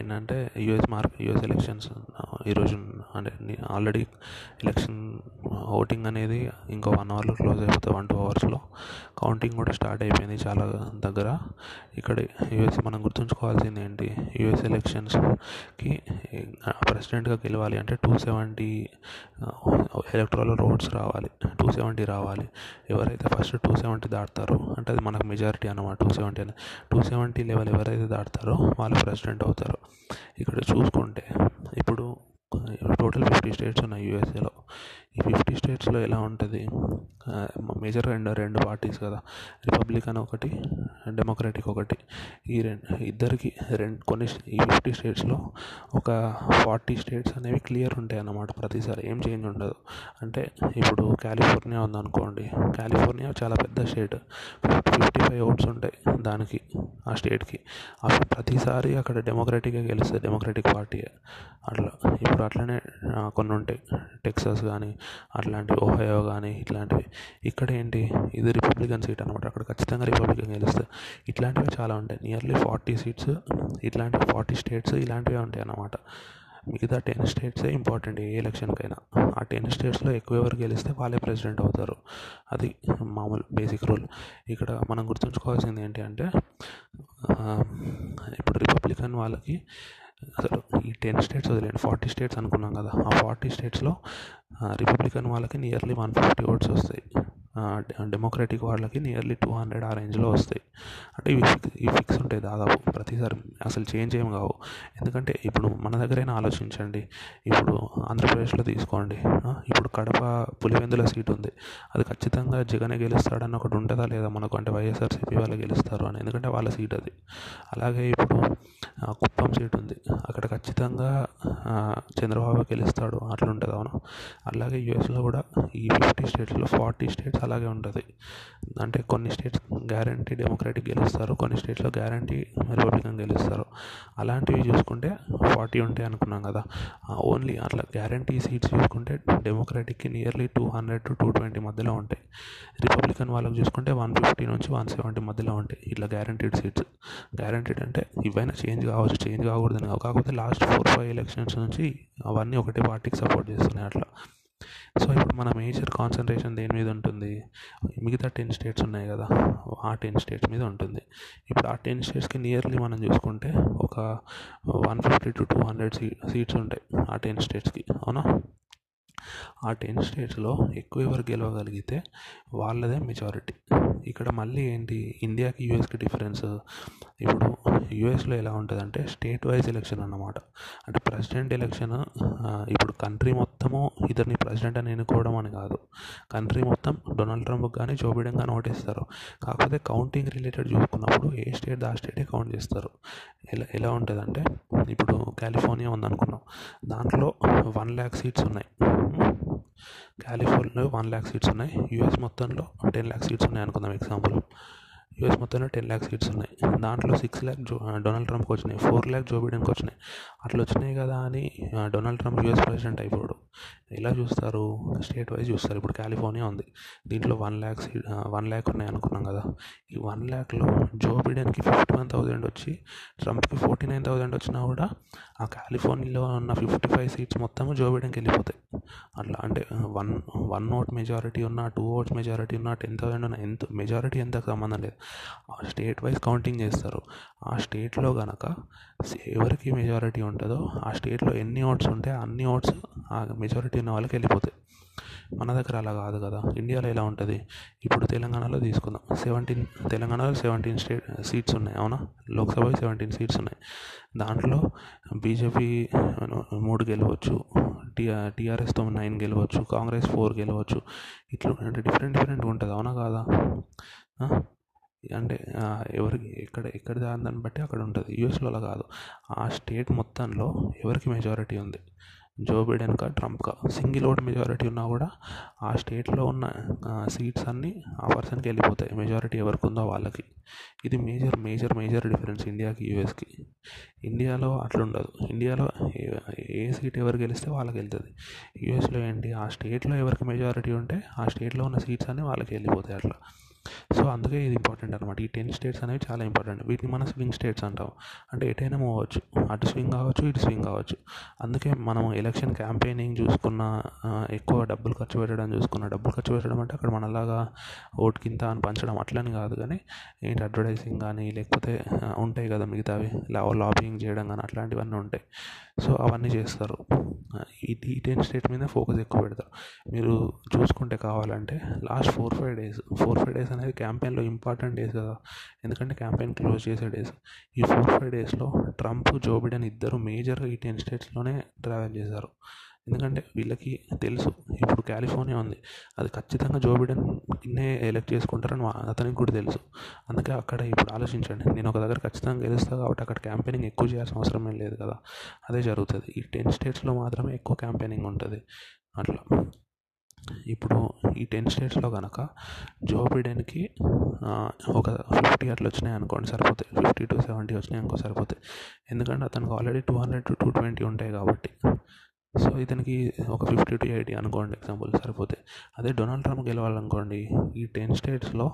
ఏంటంటే US mark US elections ఈరోజు అంటే ఆల్రెడీ ఎలక్షన్ ఓటింగ్ అనేది ఇంకో వన్ అవర్లో క్లోజ్ అయిపోతుంది వన్ టూ అవర్స్లో. కౌంటింగ్ కూడా స్టార్ట్ అయిపోయింది చాలా దగ్గర. ఇక్కడ యూఎస్ మనం గుర్తుంచుకోవాల్సింది ఏంటి? యూఎస్ ఎలక్షన్స్కి ప్రెసిడెంట్గా గెలవాలి అంటే టూ సెవెంటీ ఎలక్ట్రల్ రోడ్స్ రావాలి టూ సెవెంటీ రావాలి. ఎవరైతే ఫస్ట్ టూ సెవెంటీ దాటుతారో అంటే అది మనకు మెజారిటీ అనమాట టూ సెవెంటీ అనేది టూ సెవెంటీ లెవెల్ ఎవరైతే దాటుతారో వాళ్ళు ప్రెసిడెంట్ అవుతారు. ఇక్కడ చూసుకుంటే ఇప్పుడు టోటల్ ఫిఫ్టీ స్టేట్స్ ఉన్నాయి యూఎస్ఏలో ఈ ఫిఫ్టీ స్టేట్స్లో ఎలా ఉంటుంది? మేజర్ రెండు రెండు పార్టీస్ కదా. రిపబ్లికన్ ఒకటి డెమోక్రటిక్ ఒకటి. ఈ రెండు ఇద్దరికి రెండు కొన్ని ఈ ఫిఫ్టీ స్టేట్స్లో ఒక ఫార్టీ స్టేట్స్ అనేవి క్లియర్ ఉంటాయి అన్నమాట ప్రతిసారి. ఏం చేంజ్ ఉండదు. అంటే ఇప్పుడు కాలిఫోర్నియా ఉందనుకోండి. కాలిఫోర్నియా చాలా పెద్ద స్టేట్. ఫిఫ్టీ ఫైవ్ ఓట్స్ ఉంటాయి దానికి ఆ స్టేట్కి. అప్పుడు ప్రతిసారి అక్కడ డెమోక్రటిక్గా గెలుస్తుంది డెమోక్రటిక్ పార్టీ అట్లా ఇప్పుడు అట్లనే కొన్ని ఉంటాయి. టెక్సాస్ కానీ అట్లాంటి ఓహయో కానీ ఇట్లాంటివి. ఇక్కడ ఏంటి? ఇది రిపబ్లికన్ సీట్ అనమాట అక్కడ ఖచ్చితంగా రిపబ్లికన్ గెలుస్తుంది ఇట్లాంటివి చాలా ఉంటాయి. నియర్లీ ఫార్టీ సీట్స్ ఇట్లాంటి ఫార్టీ స్టేట్స్ ఇలాంటివే ఉంటాయి అన్నమాట. మిగతా టెన్ స్టేట్సే ఇంపార్టెంట్ ఏ ఎలక్షన్కైనా ఆ టెన్ స్టేట్స్లో ఎక్కువ ఎవరు గెలిస్తే వాళ్ళే ప్రెసిడెంట్ అవుతారు. అది మామూలు బేసిక్ రూల్ ఇక్కడ మనం గుర్తుంచుకోవాల్సింది ఏంటి అంటే ఇప్పుడు రిపబ్లికన్ వాళ్ళకి అసలు ఈ టెన్ స్టేట్స్ వదిలేండి ఫార్టీ స్టేట్స్ అనుకున్నాం కదా. ఆ ఫార్టీ స్టేట్స్లో రిపబ్లికన్ వాళ్ళకి నియర్లీ వన్ ఫిఫ్టీ ఓట్స్ వస్తాయి. డెమోక్రటిక్ వాళ్ళకి నియర్లీ టూ హండ్రెడ్ ఆ రేంజ్లో వస్తాయి. అంటే ఇవి ఇవి ఫిక్స్ ఉంటాయి దాదాపు. ప్రతిసారి అసలు చేంజ్ ఏం కావు. ఎందుకంటే ఇప్పుడు మన దగ్గరైనా ఆలోచించండి. ఇప్పుడు ఆంధ్రప్రదేశ్లో తీసుకోండి. ఇప్పుడు కడప పులివెందుల సీట్ ఉంది. అది ఖచ్చితంగా జగనే గెలుస్తాడని ఒకటి ఉంటుందా లేదా మనకు? అంటే వైఎస్ఆర్సీపీ వాళ్ళు గెలుస్తారు అని. ఎందుకంటే వాళ్ళ సీట్ అది. అలాగే ఇప్పుడు కుప్పం సీట్ ఉంది. అక్కడ ఖచ్చితంగా చంద్రబాబు గెలుస్తాడు. అట్లా ఉంటుంది అవును. అలాగే యూఎస్లో కూడా ఈ ఫిఫ్టీ స్టేట్స్లో ఫార్టీ స్టేట్స్ అలాగే ఉంటుంది. అంటే కొన్ని స్టేట్స్ గ్యారంటీ డెమోక్రాటిక్ గెలుస్తారు కొన్ని స్టేట్స్లో గ్యారంటీ రిపబ్లికన్ గెలుస్తారు. అలాంటివి చూసుకుంటే ఫార్టీ ఉంటాయి అనుకున్నాం కదా. ఓన్లీ అట్లా గ్యారంటీ సీట్స్ చూసుకుంటే డెమోక్రాటిక్కి nearly two hundred to two twenty మధ్యలో ఉంటాయి. రిపబ్లికన్ వాళ్ళకి చూసుకుంటే వన్ ఫిఫ్టీ నుంచి వన్ సెవెంటీ మధ్యలో ఉంటాయి ఇట్లా గ్యారంటీడ్ సీట్స్. గ్యారంటీడ్ అంటే ఇవైనా చేంజ్ కావచ్చు చేంజ్ కాకూడదని కాకపోతే లాస్ట్ ఫోర్ ఫైవ్ ఎలక్షన్స్ నుంచి అవన్నీ ఒకటే పార్టీకి సపోర్ట్ చేస్తున్నాయి అట్లా. సో ఇప్పుడు మన మేజర్ కాన్సన్ట్రేషన్ దేని మీద ఉంటుంది? మిగతా టెన్ స్టేట్స్ ఉన్నాయి కదా ఆ టెన్ స్టేట్స్ మీద ఉంటుంది. ఇప్పుడు ఆ టెన్ స్టేట్స్కి నియర్లీ మనం చూసుకుంటే ఒక one fifty to two hundred see seats ఉంటాయి ఆ టెన్ స్టేట్స్కి అవునా? ఆ టెన్ స్టేట్స్లో ఎక్కువ ఎవరు గెలవగలిగితే వాళ్ళదే మెజారిటీ ఇక్కడ మళ్ళీ ఏంటి? ఇండియాకి యూఎస్కి డిఫరెన్స్ ఇప్పుడు యూఎస్లో ఎలా ఉంటుందంటే స్టేట్ వైజ్ ఎలక్షన్ అన్నమాట. అంటే ప్రెసిడెంట్ ఎలక్షన్ ఇప్పుడు కంట్రీ మొత్తము ఇతన్ని ప్రెసిడెంట్ అని ఎన్నుకోవడం అని కాదు. కంట్రీ మొత్తం డొనాల్డ్ ట్రంప్ కానీ జో బిడెన్ కానీ ఓటేస్తారు. కాకపోతే కౌంటింగ్ రిలేటెడ్ చూసుకున్నప్పుడు ఏ స్టేట్ ఆ స్టేటే కౌంట్ చేస్తారు. ఎలా ఎలా ఉంటుందంటే ఇప్పుడు కాలిఫోర్నియా ఉందనుకున్నాం. దాంట్లో వన్ ల్యాక్ సీట్స్ ఉన్నాయి. కాలిఫోర్నియాలో వన్ ల్యాక్ సీట్స్ ఉన్నాయి. యూఎస్ మొత్తంలో టెన్ ల్యాక్ సీట్స్ ఉన్నాయి అనుకుందాం ఎగ్జాంపుల్. యూఎస్ మొత్తంలో టెన్ ల్యాక్ సీట్స్ ఉన్నాయి. దాంట్లో సిక్స్ ల్యాక్ జో డొనాల్డ్ ట్రంప్కి వచ్చినాయి. ఫోర్ ల్యాక్ జో బైడెన్కి వచ్చినాయి. అట్లా వచ్చినాయి కదా అని డొనాల్డ్ ట్రంప్ యూఎస్ ప్రెసిడెంట్ అయిపోడు ఎలా చూస్తారు? స్టేట్ వైజ్ చూస్తారు. ఇప్పుడు కాలిఫోర్నియా ఉంది. దీంట్లో one lakh seat one lakh ఉన్నాయి అనుకున్నాం కదా. ఈ వన్ ల్యాక్లో జో బిడెన్కి ఫిఫ్టీ వన్ థౌజండ్ వచ్చి ట్రంప్కి ఫార్టీ నైన్ థౌజండ్ వచ్చినా కూడా ఆ కాలిఫోర్నియాలో ఉన్న ఫిఫ్టీ ఫైవ్ సీట్స్ మొత్తం జో బిడెన్కి వెళ్ళిపోతాయి. అట్లా అంటే వన్ వన్ ఓట్ మెజారిటీ ఉన్న టూ ఓట్స్ మెజారిటీ ఉన్న టెన్ థౌసండ్ ఉన్న ఎంత మెజారిటీ ఎంత సంబంధం లేదు. ఆ స్టేట్ వైజ్ కౌంటింగ్ చేస్తారు. ఆ స్టేట్లో కనుక ఎవరికి మెజారిటీ ఉంటుందో ఆ స్టేట్లో ఎన్ని ఓట్స్ ఉంటే అన్ని ఓట్స్ ఆ మెజారిటీ ఉన్న వాళ్ళకి వెళ్ళిపోతాయి. మన దగ్గర అలా కాదు కదా. ఇండియాలో ఎలా ఉంటుంది? ఇప్పుడు తెలంగాణలో తీసుకుందాం. సెవెంటీన్ తెలంగాణలో సెవెంటీన్ స్టేట్ సీట్స్ ఉన్నాయి. అవునా? లోక్సభ సెవెంటీన్ సీట్స్ ఉన్నాయి. దాంట్లో బీజేపీ మూడు గెలవచ్చు టీఆర్ టీఆర్ఎస్తో నైన్ గెలవచ్చు కాంగ్రెస్ ఫోర్ గెలవచ్చు. ఇట్లా అంటే డిఫరెంట్ డిఫరెంట్ ఉంటుంది. అవునా కాదా? అంటే ఎవరికి ఎక్కడ ఎక్కడ దాన్ని బట్టి అక్కడ ఉంటుంది. యూఎస్లో అలా కాదు. ఆ స్టేట్ మొత్తంలో ఎవరికి మెజారిటీ ఉంది? జో బిడెన్కా ట్రంప్కా సింగిల్ ఓట్ మెజారిటీ ఉన్నా కూడా ఆ స్టేట్లో ఉన్న సీట్స్ అన్నీ ఆ పర్సన్కి వెళ్ళిపోతాయి. మెజారిటీ ఎవరికి ఉందో వాళ్ళకి. ఇది మేజర్ మేజర్ మేజర్ డిఫరెన్స్ ఇండియాకి యూఎస్కి ఇండియాలో అట్లుండదు. ఇండియాలో ఏ సీట్ ఎవరు గెలిస్తే వాళ్ళకి వెళ్తుంది. యూఎస్లో ఏంటి? ఆ స్టేట్లో ఎవరికి మెజారిటీ ఉంటే ఆ స్టేట్లో ఉన్న సీట్స్ అన్నీ వాళ్ళకి వెళ్ళిపోతాయి అట్లా. సో అందుకే ఇది ఇంపార్టెంట్ అనమాట ఈ టెన్ స్టేట్స్ అనేవి చాలా ఇంపార్టెంట్. వీటిని మనం స్వింగ్ స్టేట్స్ అంటాం. అంటే ఎటైనా మూవ్ అవ్వచ్చు అటు స్వింగ్ కావచ్చు ఇటు స్వింగ్ కావచ్చు. అందుకే మనం ఎలక్షన్ క్యాంపెయినింగ్ చూసుకున్న ఎక్కువ డబ్బులు ఖర్చు పెట్టడం చూసుకున్న డబ్బులు ఖర్చు పెట్టడం అంటే అక్కడ మనలాగా ఓటు కింద అని పంచడం అట్లని కాదు కానీ ఏంటి అడ్వర్టైజింగ్ కానీ లేకపోతే ఉంటాయి కదా మిగతావి. లాబింగ్ చేయడం కానీ అట్లాంటివన్నీ ఉంటాయి. సో అవన్నీ చేస్తారు. ఈ టెన్ స్టేట్ మీద ఫోకస్ ఎక్కువ పెడతారు. మీరు చూసుకుంటే కావాలంటే last four five days four five days అనేది క్యాంపెయిన్లో ఇంపార్టెంట్ డేస్ కదా. ఎందుకంటే క్యాంపెయిన్ క్లోజ్ చేసే డేస్ ఈ ఫోర్ ఫైవ్ డేస్లో ట్రంప్ జో బిడెన్ ఇద్దరు మేజర్గా ఈ టెన్ స్టేట్స్లోనే ట్రావెల్ చేశారు. ఎందుకంటే వీళ్ళకి తెలుసు ఇప్పుడు కాలిఫోర్నియా ఉంది. అది ఖచ్చితంగా జో బిడెన్నే ఎలక్ట్ చేసుకుంటారని అతనికి కూడా తెలుసు. అందుకే అక్కడ ఇప్పుడు ఆలోచించండి. నేను ఒక దగ్గర ఖచ్చితంగా గెలుస్తాను కాబట్టి అక్కడ క్యాంపెయినింగ్ ఎక్కువ చేయాల్సిన అవసరం ఏం లేదు కదా. అదే జరుగుతుంది. ఈ టెన్ స్టేట్స్లో మాత్రమే ఎక్కువ క్యాంపెయినింగ్ ఉంటుంది. అట్లా. ఇప్పుడు ఈ టెన్ స్టేట్స్లో కనుక జో బిడెన్కి ఒక ఫిఫ్టీ అట్లా వచ్చినాయి అనుకోండి సరిపోతాయి ఫిఫ్టీ టు సెవెంటీ వచ్చినాయి అనుకో సరిపోతాయి ఎందుకంటే అతనికి already two hundred to two twenty ఉంటాయి కాబట్టి. సో ఇతనికి ఒక ఫిఫ్టీ టు ఎయిటీ అనుకోండి ఎగ్జాంపుల్ సరిపోతే. అదే డొనాల్డ్ ట్రంప్ గెలవాలనుకోండి ఈ టెన్ స్టేట్స్లో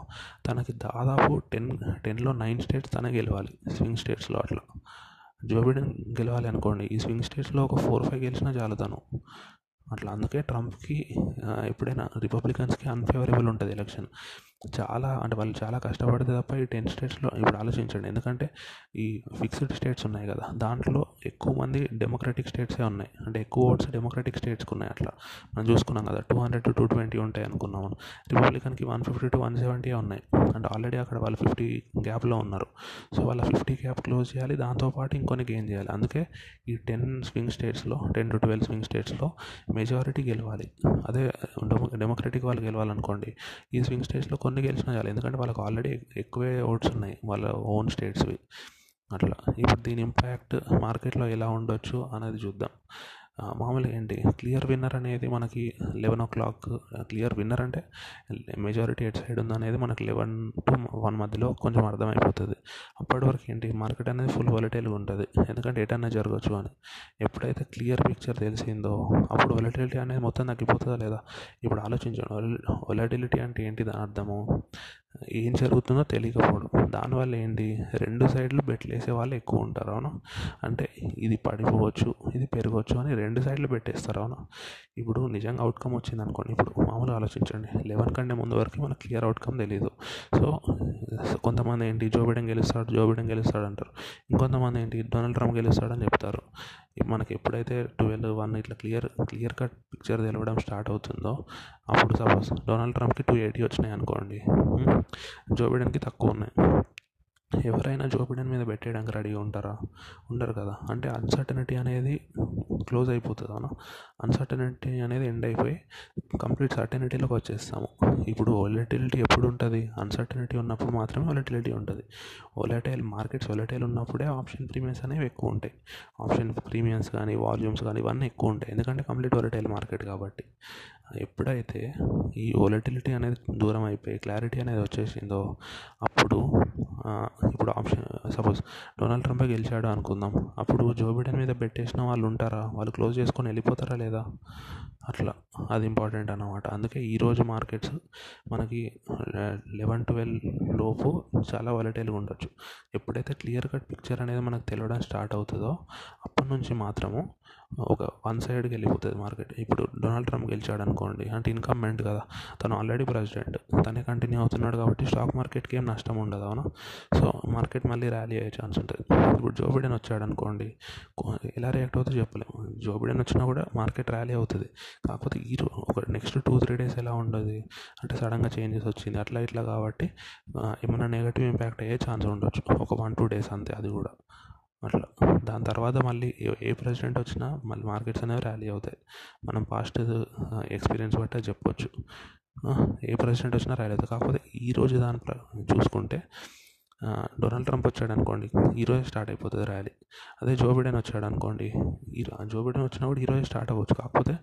తనకి దాదాపు టెన్ టెన్లో నైన్ స్టేట్స్ తనే గెలవాలి స్వింగ్ స్టేట్స్లో అట్లా. జో బిడెన్ గెలవాలి అనుకోండి ఈ స్వింగ్ స్టేట్స్లో ఒక ఫోర్ ఫైవ్ గెలిచినా చాలు తను. అట్లా. అందుకే ట్రంప్కి ఎప్పుడైనా రిపబ్లికన్స్కి అన్ఫేవరబుల్ ఉంటుంది ఎలక్షన్. చాలా అంటే వాళ్ళు చాలా కష్టపడితే తప్ప ఈ టెన్ స్టేట్స్లో ఇప్పుడు ఆలోచించండి. ఎందుకంటే ఈ ఫిక్స్డ్ స్టేట్స్ ఉన్నాయి కదా దాంట్లో ఎక్కువ మంది డెమోక్రటిక్ స్టేట్సే ఉన్నాయి. అంటే ఎక్కువ ఓట్స్ డెమోక్రటిక్ స్టేట్స్కి ఉన్నాయి అట్లా. మనం చూసుకున్నాం కదా two hundred to two twenty ఉంటాయి అనుకున్నాం మనం. రిపబ్లికన్కి one fifty to one seventy ఉన్నాయి. అంటే ఆల్రెడీ అక్కడ వాళ్ళు ఫిఫ్టీ గ్యాప్లో ఉన్నారు. సో వాళ్ళ ఫిఫ్టీ గ్యాప్ క్లోజ్ చేయాలి దాంతోపాటు ఇంకొన్ని గెయిన్ చేయాలి. అందుకే ఈ టెన్ స్వింగ్ స్టేట్స్లో టెన్ టు ట్వెల్వ్ స్వింగ్ స్టేట్స్లో మెజారిటీ గెలవాలి. అదే డెమోక్రటిక్ వాళ్ళు గెలవాలనుకోండి ఈ స్వింగ్ స్టేట్స్లో కొన్ని గెలిచినా చాలు. ఎందుకంటే వాళ్ళకి ఆల్రెడీ ఎక్కువే ఓట్స్ ఉన్నాయి వాళ్ళ ఓన్ స్టేట్స్వి అట్లా. ఇప్పుడు దీని ఇంపాక్ట్ మార్కెట్లో ఎలా ఉండొచ్చు అనేది చూద్దాం. మామూలుగా ఏంటి? క్లియర్ విన్నర్ అనేది మనకి eleven o'clock clear winner అంటే మెజారిటీ ఎట్ సైడ్ ఉందనేది మనకి లెవెన్ టు వన్ మధ్యలో కొంచెం అర్థమైపోతుంది. అప్పటి వరకు ఏంటి? మార్కెట్ అనేది ఫుల్ వాలటైల్గా ఉంటుంది. ఎందుకంటే ఎటన్నా జరగవచ్చు అని. ఎప్పుడైతే క్లియర్ పిక్చర్ తెలిసిందో అప్పుడు వాలటిలిటీ అనేది మొత్తం తగ్గిపోతుందా లేదా? ఇప్పుడు ఆలోచించండి. వాలటిలిటీ అంటే ఏంటి దాని అర్థము? ఏం జరుగుతుందో తెలియకపోవడం. దానివల్ల ఏంటి? రెండు సైడ్లు బెట్లు వేసే వాళ్ళు ఎక్కువ ఉంటారు అవును. అంటే ఇది పడిపోవచ్చు ఇది పెరగవచ్చు అని రెండు సైడ్లు పెట్టేస్తారు అవును. ఇప్పుడు నిజంగా అవుట్కమ్ వచ్చింది అనుకోండి ఇప్పుడు మామూలుగా ఆలోచించండి. లెవెన్ కంటే ముందు వరకు మనకు క్లియర్ అవుట్కమ్ తెలియదు సో కొంతమంది ఏంటి? జో బిడెన్ గెలుస్తాడు జో బిడెన్ గెలుస్తాడు అంటారు. ఇంకొంతమంది ఏంటి? డొనాల్డ్ ట్రంప్ గెలుస్తాడని చెప్తారు. మనకి ఎప్పుడైతే ట్వెల్వ్ వన్ ఇట్లా క్లియర్ క్లియర్ కట్ పిక్చర్ తెలవడం స్టార్ట్ అవుతుందో అప్పుడు సపోజ్ డొనాల్డ్ ట్రంప్కి టూ ఎయిటీ వచ్చినాయి అనుకోండి జో బైడెన్కి తక్కువ ఉన్నాయి. ఎవరైనా జో మీద పెట్టేయడానికి రెడీగా ఉంటారా? ఉండరు కదా. అంటే అన్సర్టనిటీ అనేది క్లోజ్ అయిపోతుంది అవునా? అన్సర్టనిటీ అనేది ఎండ్ అయిపోయి కంప్లీట్ సర్టనిటీలోకి వచ్చేస్తాము. ఇప్పుడు వొలటిలిటీ ఎప్పుడు ఉంటుంది? అన్సర్టనిటీ ఉన్నప్పుడు మాత్రమే వొలటిలిటీ ఉంటుంది. వొలటైల్ మార్కెట్స్ వొలటైల్ ఉన్నప్పుడే ఆప్షన్ ప్రీమియమ్స్ అనేవి ఎక్కువ ఉంటాయి. ఆప్షన్ ప్రీమియమ్స్ కానీ వాల్యూమ్స్ కానీ ఇవన్నీ ఎక్కువ ఉంటాయి. ఎందుకంటే కంప్లీట్ వొలటైల్ మార్కెట్ కాబట్టి. ఎప్పుడైతే ఈ వొలటిలిటీ అనేది దూరం అయిపోయి క్లారిటీ అనేది వచ్చేసిందో అప్పుడు ఇప్పుడు ఆప్షన్ సపోజ్ డొనాల్డ్ ట్రంపే గెలిచాడు అనుకుందాం. అప్పుడు జో బిడెన్ మీద పెట్టేసిన వాళ్ళు ఉంటారా? వాళ్ళు క్లోజ్ చేసుకొని వెళ్ళిపోతారా లేదా? అట్లా. అది ఇంపార్టెంట్ అన్నమాట. అందుకే ఈరోజు మార్కెట్స్ మనకి లెవెన్ ట్వెల్వ్ లోపు చాలా వాలటైల్గా ఉండొచ్చు. ఎప్పుడైతే క్లియర్ కట్ పిక్చర్ అనేది మనకు తెలియడం స్టార్ట్ అవుతుందో అప్పటి నుంచి మాత్రము ఒక వన్ సైడ్కి వెళ్ళిపోతుంది మార్కెట్. ఇప్పుడు డొనాల్డ్ ట్రంప్ గెలిచాడు అనుకోండి అంటే ఇన్కంబెంట్ కదా తను ఆల్రెడీ ప్రెసిడెంట్. తనే కంటిన్యూ అవుతున్నాడు కాబట్టి స్టాక్ మార్కెట్కి ఏం నష్టం ఉండదు అవునా? సో మార్కెట్ మళ్ళీ ర్యాలీ అయ్యే ఛాన్స్ ఉంటుంది. ఇప్పుడు జో బిడెన్ వచ్చాడు అనుకోండి ఎలా రియాక్ట్ అవుతుందో చెప్పలేము. జో బిడెన్ వచ్చినా కూడా మార్కెట్ ర్యాలీ అవుతుంది. కాకపోతే ఈ ఒక నెక్స్ట్ టూ త్రీ డేస్ ఎలా ఉండదు? అంటే సడన్గా చేంజెస్ వచ్చింది అట్లా ఇట్లా కాబట్టి ఏమైనా నెగటివ్ ఇంపాక్ట్ అయ్యే ఛాన్స్ ఉండొచ్చు. ఒక వన్ టూ డేస్ అంతే అది కూడా. అట్లా. దాని తర్వాత మళ్ళీ ఏ ప్రెసిడెంట్ వచ్చినా మళ్ళీ మార్కెట్స్ అనేవి ర్యాలీ అవుతాయి. మనం పాస్ట్ ఎక్స్పీరియన్స్ బట్టే చెప్పొచ్చు. ఏ ప్రెసిడెంట్ వచ్చినా ర్యాలీ అవుతుంది కాకపోతే ఈరోజు దాంట్లో చూసుకుంటే డొనాల్డ్ ట్రంప్ వచ్చాడు అనుకోండి ఈరోజే స్టార్ట్ అయిపోతుంది ర్యాలీ. అదే జో బిడెన్ వచ్చాడు అనుకోండి ఈ జో బిడెన్ వచ్చినా కూడా ఈరోజే స్టార్ట్ అవ్వచ్చు. కాకపోతే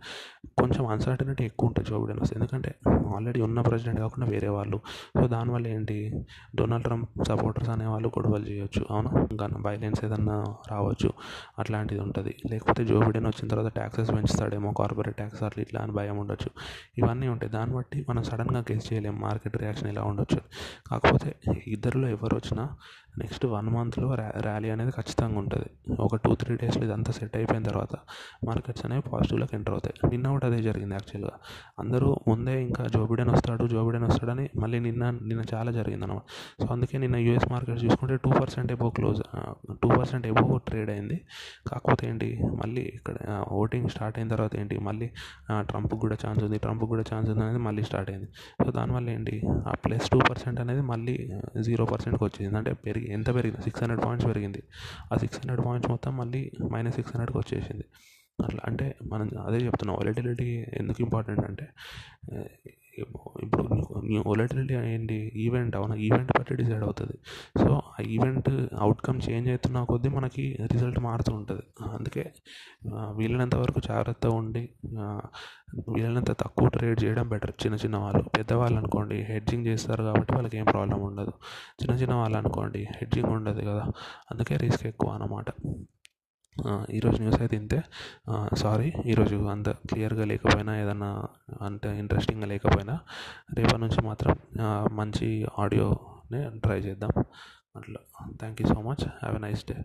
కొంచెం అన్సర్టనిటీ ఎక్కువ ఉంటుంది జో బిడెన్ వస్తే. ఎందుకంటే ఆల్రెడీ ఉన్న ప్రెసిడెంట్ కాకుండా వేరే వాళ్ళు. సో దానివల్ల ఏంటి? డొనాల్డ్ ట్రంప్ సపోర్టర్స్ అనేవాళ్ళు గొడవలు చేయొచ్చు. అవునా? ఇంకా వైలెన్స్ ఏదన్నా రావచ్చు. అట్లాంటిది ఉంటుంది. లేకపోతే జో బిడెన్ వచ్చిన తర్వాత ట్యాక్సెస్ పెంచుతాడేమో కార్పొరేట్ ట్యాక్స్ అట్లా ఇట్లా అని భయం ఉండొచ్చు. ఇవన్నీ ఉంటాయి. దాన్ని బట్టి మనం సడన్గా గెస్ చేయలేం. మార్కెట్ రియాక్షన్ ఇలా ఉండొచ్చు? కాకపోతే ఇద్దరిలో ఎవరు వచ్చినా నెక్స్ట్ వన్ మంత్లో ర్యా ర్యాలీ అనేది ఖచ్చితంగా ఉంటుంది. ఒక టూ త్రీ డేస్లో ఇదంతా సెట్ అయిపోయిన తర్వాత మార్కెట్స్ అనేవి పాజిటివ్లోకి ఎంటర్ అవుతాయి. నిన్న కూడా అదే జరిగింది యాక్చువల్గా. అందరూ ముందే ఇంకా జో బిడెన్ వస్తాడు జో బిడెన్ వస్తాడని మళ్ళీ నిన్న నిన్న చాలా జరిగింది అనమాట సో అందుకే నిన్న యూఎస్ మార్కెట్ చూసుకుంటే two percent above close two percent above trade అయింది. కాకపోతే ఏంటి మళ్ళీ ఇక్కడ ఓటింగ్ స్టార్ట్ అయిన తర్వాత ఏంటి మళ్ళీ ట్రంప్కి కూడా ఛాన్స్ ఉంది ట్రంప్కి కూడా ఛాన్స్ ఉంది అనేది మళ్ళీ స్టార్ట్ అయింది. సో దానివల్ల ఏంటి ఆ ప్లస్ టూ పర్సెంట్ అనేది మళ్ళీ జీరో పర్సెంట్కి వచ్చింది. అంటే పెరిగి ఎంత పెరిగింది? సిక్స్ హండ్రెడ్ పాయింట్స్ పెరిగింది. ఆ సిక్స్ హండ్రెడ్ పాయింట్స్ మొత్తం మళ్ళీ మైనస్ సిక్స్ హండ్రెడ్కి వచ్చేసింది. అట్లా అంటే మనం అదే చెప్తున్నాం. వొలటిలిటీ ఎందుకు ఇంపార్టెంట్ అంటే ఇప్పుడు వొలటిలిటీ ఒలటిలిటీ ఏంటి? ఈవెంట్ అవునా? ఈవెంట్ బట్టి డిసైడ్ అవుతుంది. సో ఆ ఈవెంట్ అవుట్కమ్ చేంజ్ అవుతున్న కొద్దీ మనకి రిజల్ట్ మారుతూ ఉంటుంది. అందుకే వీలైనంత వరకు జాగ్రత్తగా ఉండి వీలైనంత తక్కువ ట్రేడ్ చేయడం బెటర్ చిన్న చిన్న వాళ్ళు పెద్దవాళ్ళు అనుకోండి హెడ్జింగ్ చేస్తారు కాబట్టి వాళ్ళకి ఏం ప్రాబ్లం ఉండదు. చిన్న చిన్న వాళ్ళు అనుకోండి హెడ్జింగ్ ఉండదు కదా. అందుకే రిస్క్ ఎక్కువ అన్నమాట. ఈరోజు న్యూస్ అయితే ఇంతే. సారీ ఈరోజు అంత క్లియర్గా లేకపోయినా ఏదన్నా అంత ఇంట్రెస్టింగ్గా లేకపోయినా రేపటి నుంచి మాత్రం మంచి ఆడియోనే ట్రై చేద్దాం. అట్లా. Thank you so much have a nice day